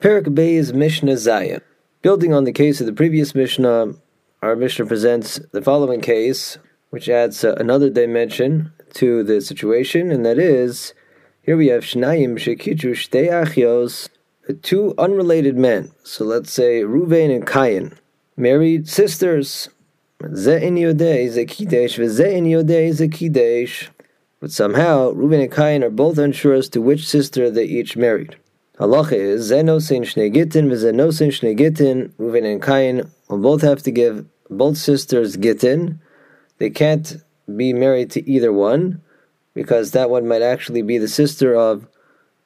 Perek Beis Mishnah Zayin. Building on the case of the previous Mishnah, our Mishnah presents the following case, which adds uh, another dimension to the situation, and that is here we have Shnayim Shekichu Shtei Achios, two unrelated men. So let's say Ruvain and Kayin, married sisters. Ze'in Yodei Zekidesh, Veze'in Yodei Zekidesh. But somehow, Reuven and Kain are both unsure as to which sister they each married. Halacha is Zenosin Shnei Gittin v'Zenosin Shnei Gittin. Reuven and Kain will both have to give both sisters Gittin. They can't be married to either one because that one might actually be the sister of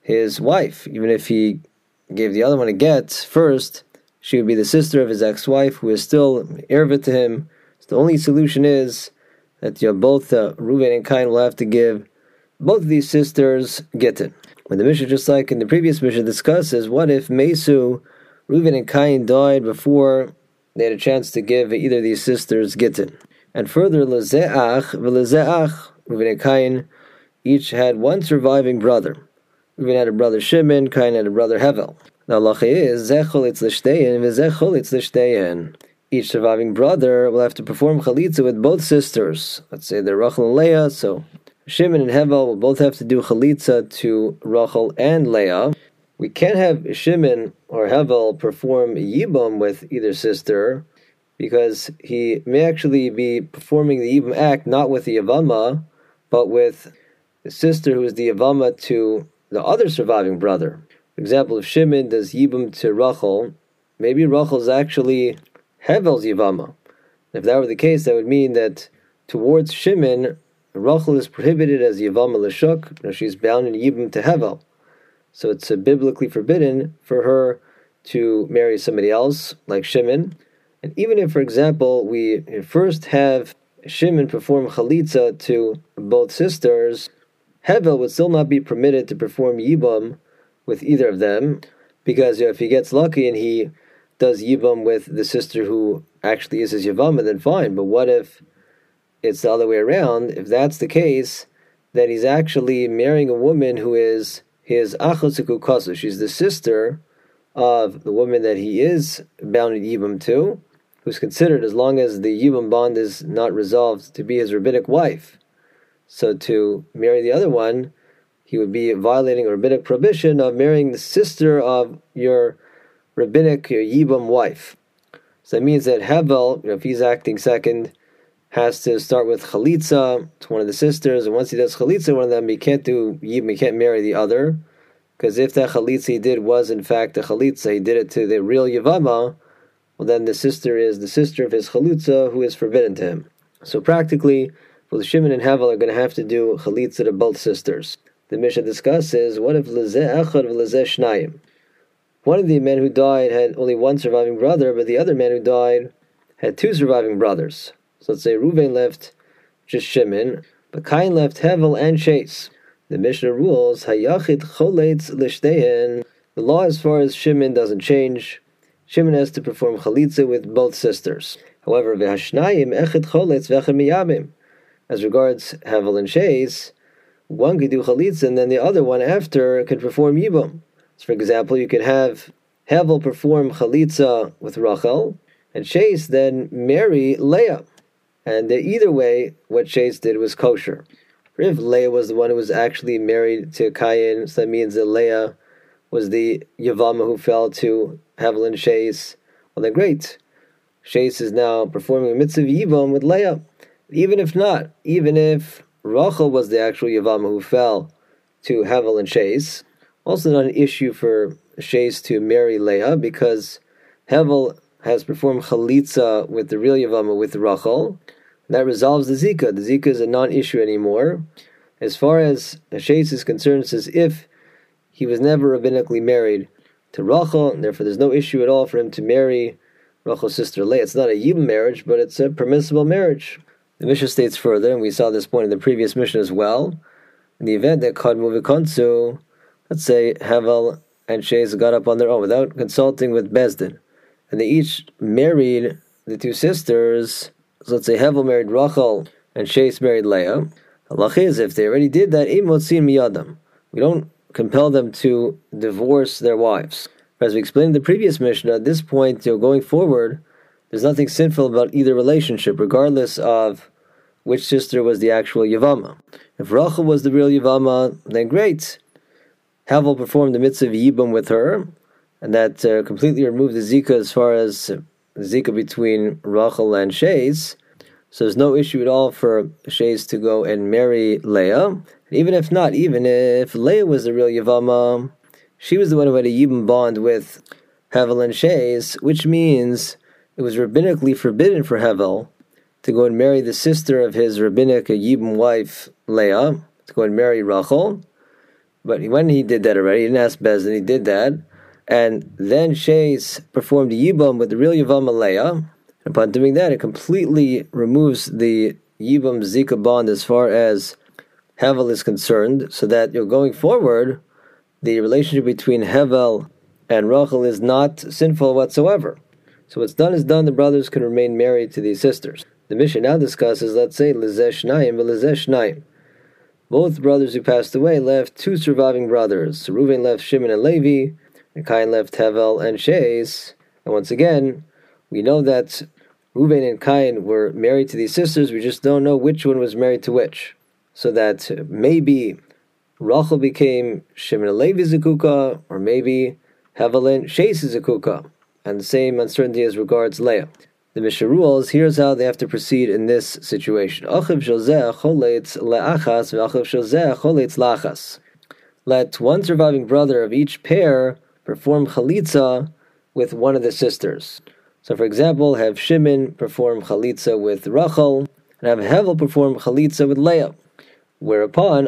his wife. Even if he gave the other one a get first, she would be the sister of his ex-wife who is still erva to him. So the only solution is that you both uh, Reuven and Kain will have to give both of these sisters Gittin. When the Mishnah, just like in the previous Mishnah, discusses what if Mesu, Reuven and Cain died before they had a chance to give either of these sisters Gittin. And further, Lezeach, Velezeach, Reuven and Cain each had one surviving brother. Reuven had a brother Shimon, Cain had a brother Hevel. The halacha is Zechol it's l'shteyin, v'zechol it's. Each surviving brother will have to perform chalitza with both sisters. Let's say they're Rachel and Leah, so Shimon and Hevel will both have to do chalitza to Rachel and Leah. We can't have Shimon or Hevel perform yibum with either sister because he may actually be performing the yibum act not with the yavama, but with the sister who is the yavama to the other surviving brother. For example, if Shimon does yibum to Rachel, maybe Rachel is actually Hevel's yavama. If that were the case, that would mean that towards Shimon, Rachel is prohibited as Yavam Lashuk, you know, she's bound in Yibam to Hevel. So it's uh, biblically forbidden for her to marry somebody else, like Shimon. And even if, for example, we first have Shimon perform chalitza to both sisters, Hevel would still not be permitted to perform Yibam with either of them, because you know, if he gets lucky and he does Yibam with the sister who actually is his Yavama, then fine. But what if it's the other way around. If that's the case, then he's actually marrying a woman who is his achotzukukasu. She's the sister of the woman that he is bound in Yibam to, who's considered, as long as the Yibam bond is not resolved, to be his rabbinic wife. So to marry the other one, he would be violating a rabbinic prohibition of marrying the sister of your rabbinic your Yibam wife. So that means that Hevel, if he's acting second, has to start with chalitza to one of the sisters, and once he does chalitza, one of them he can't do yibum, he can't marry the other, because if that chalitza he did was in fact a chalitza, he did it to the real yavama, well then the sister is the sister of his chalitza who is forbidden to him. So practically, both Shimon and Havel are going to have to do chalitza to both sisters. The Mishnah discusses what if lezeh echad v'lezeh shnayim. One of the men who died had only one surviving brother, but the other man who died had two surviving brothers. So let's say Ruvain left just Shimon, but Cain left Hevel and Chase. The Mishnah rules Hayachid choletz lishtehen. The law as far as Shimon doesn't change. Shimon has to perform chalitza with both sisters. However, v'hashnayim echid choletz v'echid. As regards Hevel and Chase, one could do chalitza and then the other one after could perform yibum. So for example, you could have Hevel perform chalitza with Rachel, and Chase then marry Leah. And either way, what Chase did was kosher. If Leah was the one who was actually married to Cain, so that means that Leah was the Yavama who fell to Havel and Chase, well then great. Chase is now performing a mitzvah Yivam with Leah. Even if not, even if Rachel was the actual Yavama who fell to Havel and Chase, also not an issue for Chase to marry Leah because Havel has performed chalitza with the real Yavama with Rachel, that resolves the Zika. The Zika is a non issue anymore. As far as Hashes is concerned, it says if he was never rabbinically married to Rachel, and therefore there's no issue at all for him to marry Rachel's sister Leah. It's not a Yibam marriage, but it's a permissible marriage. The Mishnah states further, and we saw this point in the previous Mishnah as well, in the event that Kadmu Vikonsu, let's say Havel and Shez got up on their own without consulting with Beis Din, and they each married the two sisters so let's say Hevel married Rachel and Chase married Leah. Allah is if they already did that, miyadam. We don't compel them to divorce their wives. As we explained in the previous Mishnah, at this point, you know, going forward, there's nothing sinful about either relationship, regardless of which sister was the actual Yavama. If Rachel was the real Yavama, then great. Havel performed the mitzvah of Yibam with her, and that uh, completely removed the Zika as far as Zika between Rachel and Shays. So there's no issue at all for Shays to go and marry Leah. even if not, even if Leah was the real Yavama, she was the one who had a Yibam bond with Hevel and Shays, which means it was rabbinically forbidden for Hevel to go and marry the sister of his rabbinic Yibam wife, Leah, to go and marry Rachel. But when he did that already, he didn't ask Beis Din, he did that. And then Shays performed Yibam with the real Yibam Leah. Upon doing that, it completely removes the Yibam Zika bond as far as Hevel is concerned, so that you're going forward, the relationship between Hevel and Rachel is not sinful whatsoever. So what's done is done. The brothers can remain married to these sisters. The Mishnah now discusses, let's say, Lizesh Naim, Lizesh Naim. Both brothers who passed away left two surviving brothers. Reuven left Shimon and Levi, left Hevel and Shays. And once again, we know that Reuven and Cain were married to these sisters. We just don't know which one was married to which. So that maybe Rachel became Shimon and Levi Zakuka, or maybe Hevel and Shays Zakuka and the same uncertainty as regards Leah. The Mishnah rules, here's how they have to proceed in this situation. Let one surviving brother of each pair perform chalitza with one of the sisters. So, for example, have Shimon perform chalitza with Rachel, and have Hevel perform chalitza with Leah. Whereupon,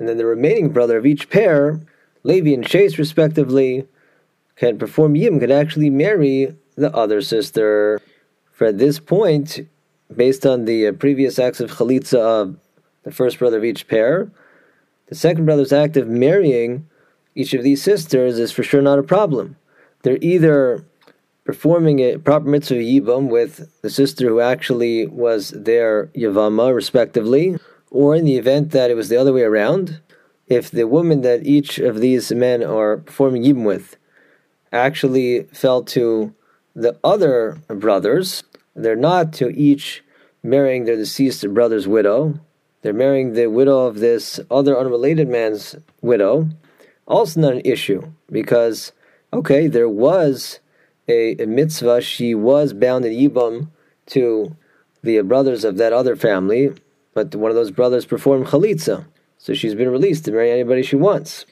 and then the remaining brother of each pair, Levi and Chase respectively, can perform yim, can actually marry the other sister. For at this point, based on the uh, previous acts of chalitza of the first brother of each pair, the second brother's act of marrying each of these sisters is for sure not a problem. They're either performing a proper mitzvah yibam with the sister who actually was their yavama, respectively, or in the event that it was the other way around, if the woman that each of these men are performing yibum with actually fell to the other brothers, they're not to each marrying their deceased brother's widow. They're marrying the widow of this other unrelated man's widow. Also, not an issue because, okay, there was a, a mitzvah. She was bound in Yibam to the brothers of that other family, but one of those brothers performed chalitza, so she's been released to marry anybody she wants.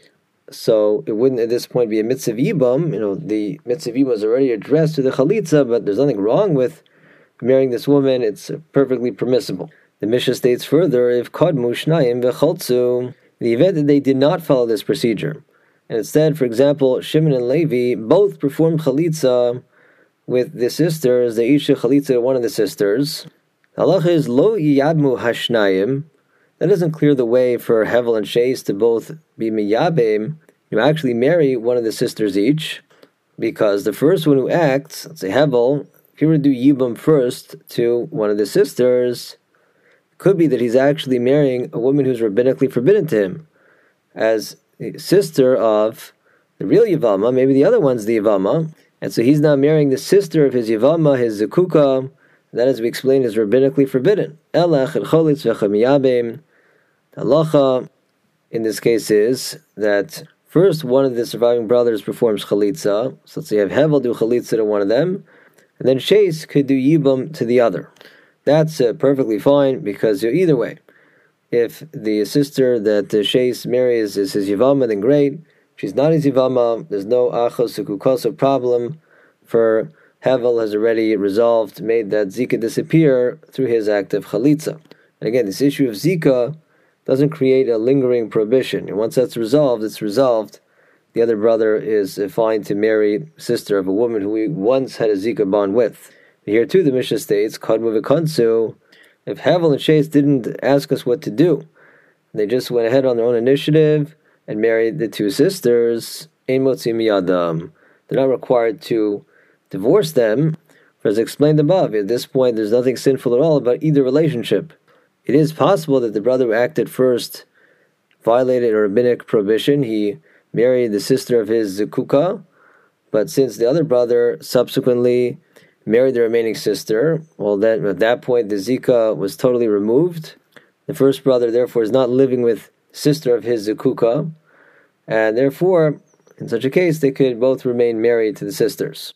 So it wouldn't at this point be a mitzvah yibam. You know, the mitzvah yibam was already addressed to the chalitza, but there's nothing wrong with marrying this woman. It's perfectly permissible. The Mishnah states further, if kadmu shnayim v'choltzu, the event that they did not follow this procedure, and instead, for example, Shimon and Levi both performed chalitza with the sisters, they each chalitza one of the sisters, Halacha is lo yadmu hashnayim. That doesn't clear the way for Hevel and Shays to both be miyabim. You actually marry one of the sisters each, because the first one who acts, let's say Hevel, if he were to do yibum first to one of the sisters, could be that he's actually marrying a woman who's rabbinically forbidden to him, as sister of the real Yavama, maybe the other one's the Yavama, and so he's now marrying the sister of his Yavama, his Zakuka, that, as we explained, is rabbinically forbidden. Halacha, in this case, is that first one of the surviving brothers performs chalitza. So let's say you have Hevel do chalitza to one of them, and then Shais could do yibum to the other. That's uh, perfectly fine because either way, if the sister that the Shais marries is his yivama, then great. She's not his yivama, there's no achos ukukosa problem for Hevel has already resolved, made that Zika disappear through his act of chalitza. And again, this issue of Zika doesn't create a lingering prohibition. And once that's resolved, it's resolved. The other brother is fine to marry sister of a woman who he once had a Zika bond with. Here too, the Mishnah states, Kadmu v'kansu, if Hevel and Chase didn't ask us what to do, they just went ahead on their own initiative and married the two sisters, Ein miyadam. They're not required to divorce them, for as explained above, at this point there's nothing sinful at all about either relationship. It is possible that the brother who acted first violated a rabbinic prohibition. He married the sister of his Zikuka, but since the other brother subsequently married the remaining sister, well, then at that point the Zika was totally removed. The first brother, therefore, is not living with sister of his Zikuka, and therefore, in such a case, they could both remain married to the sisters.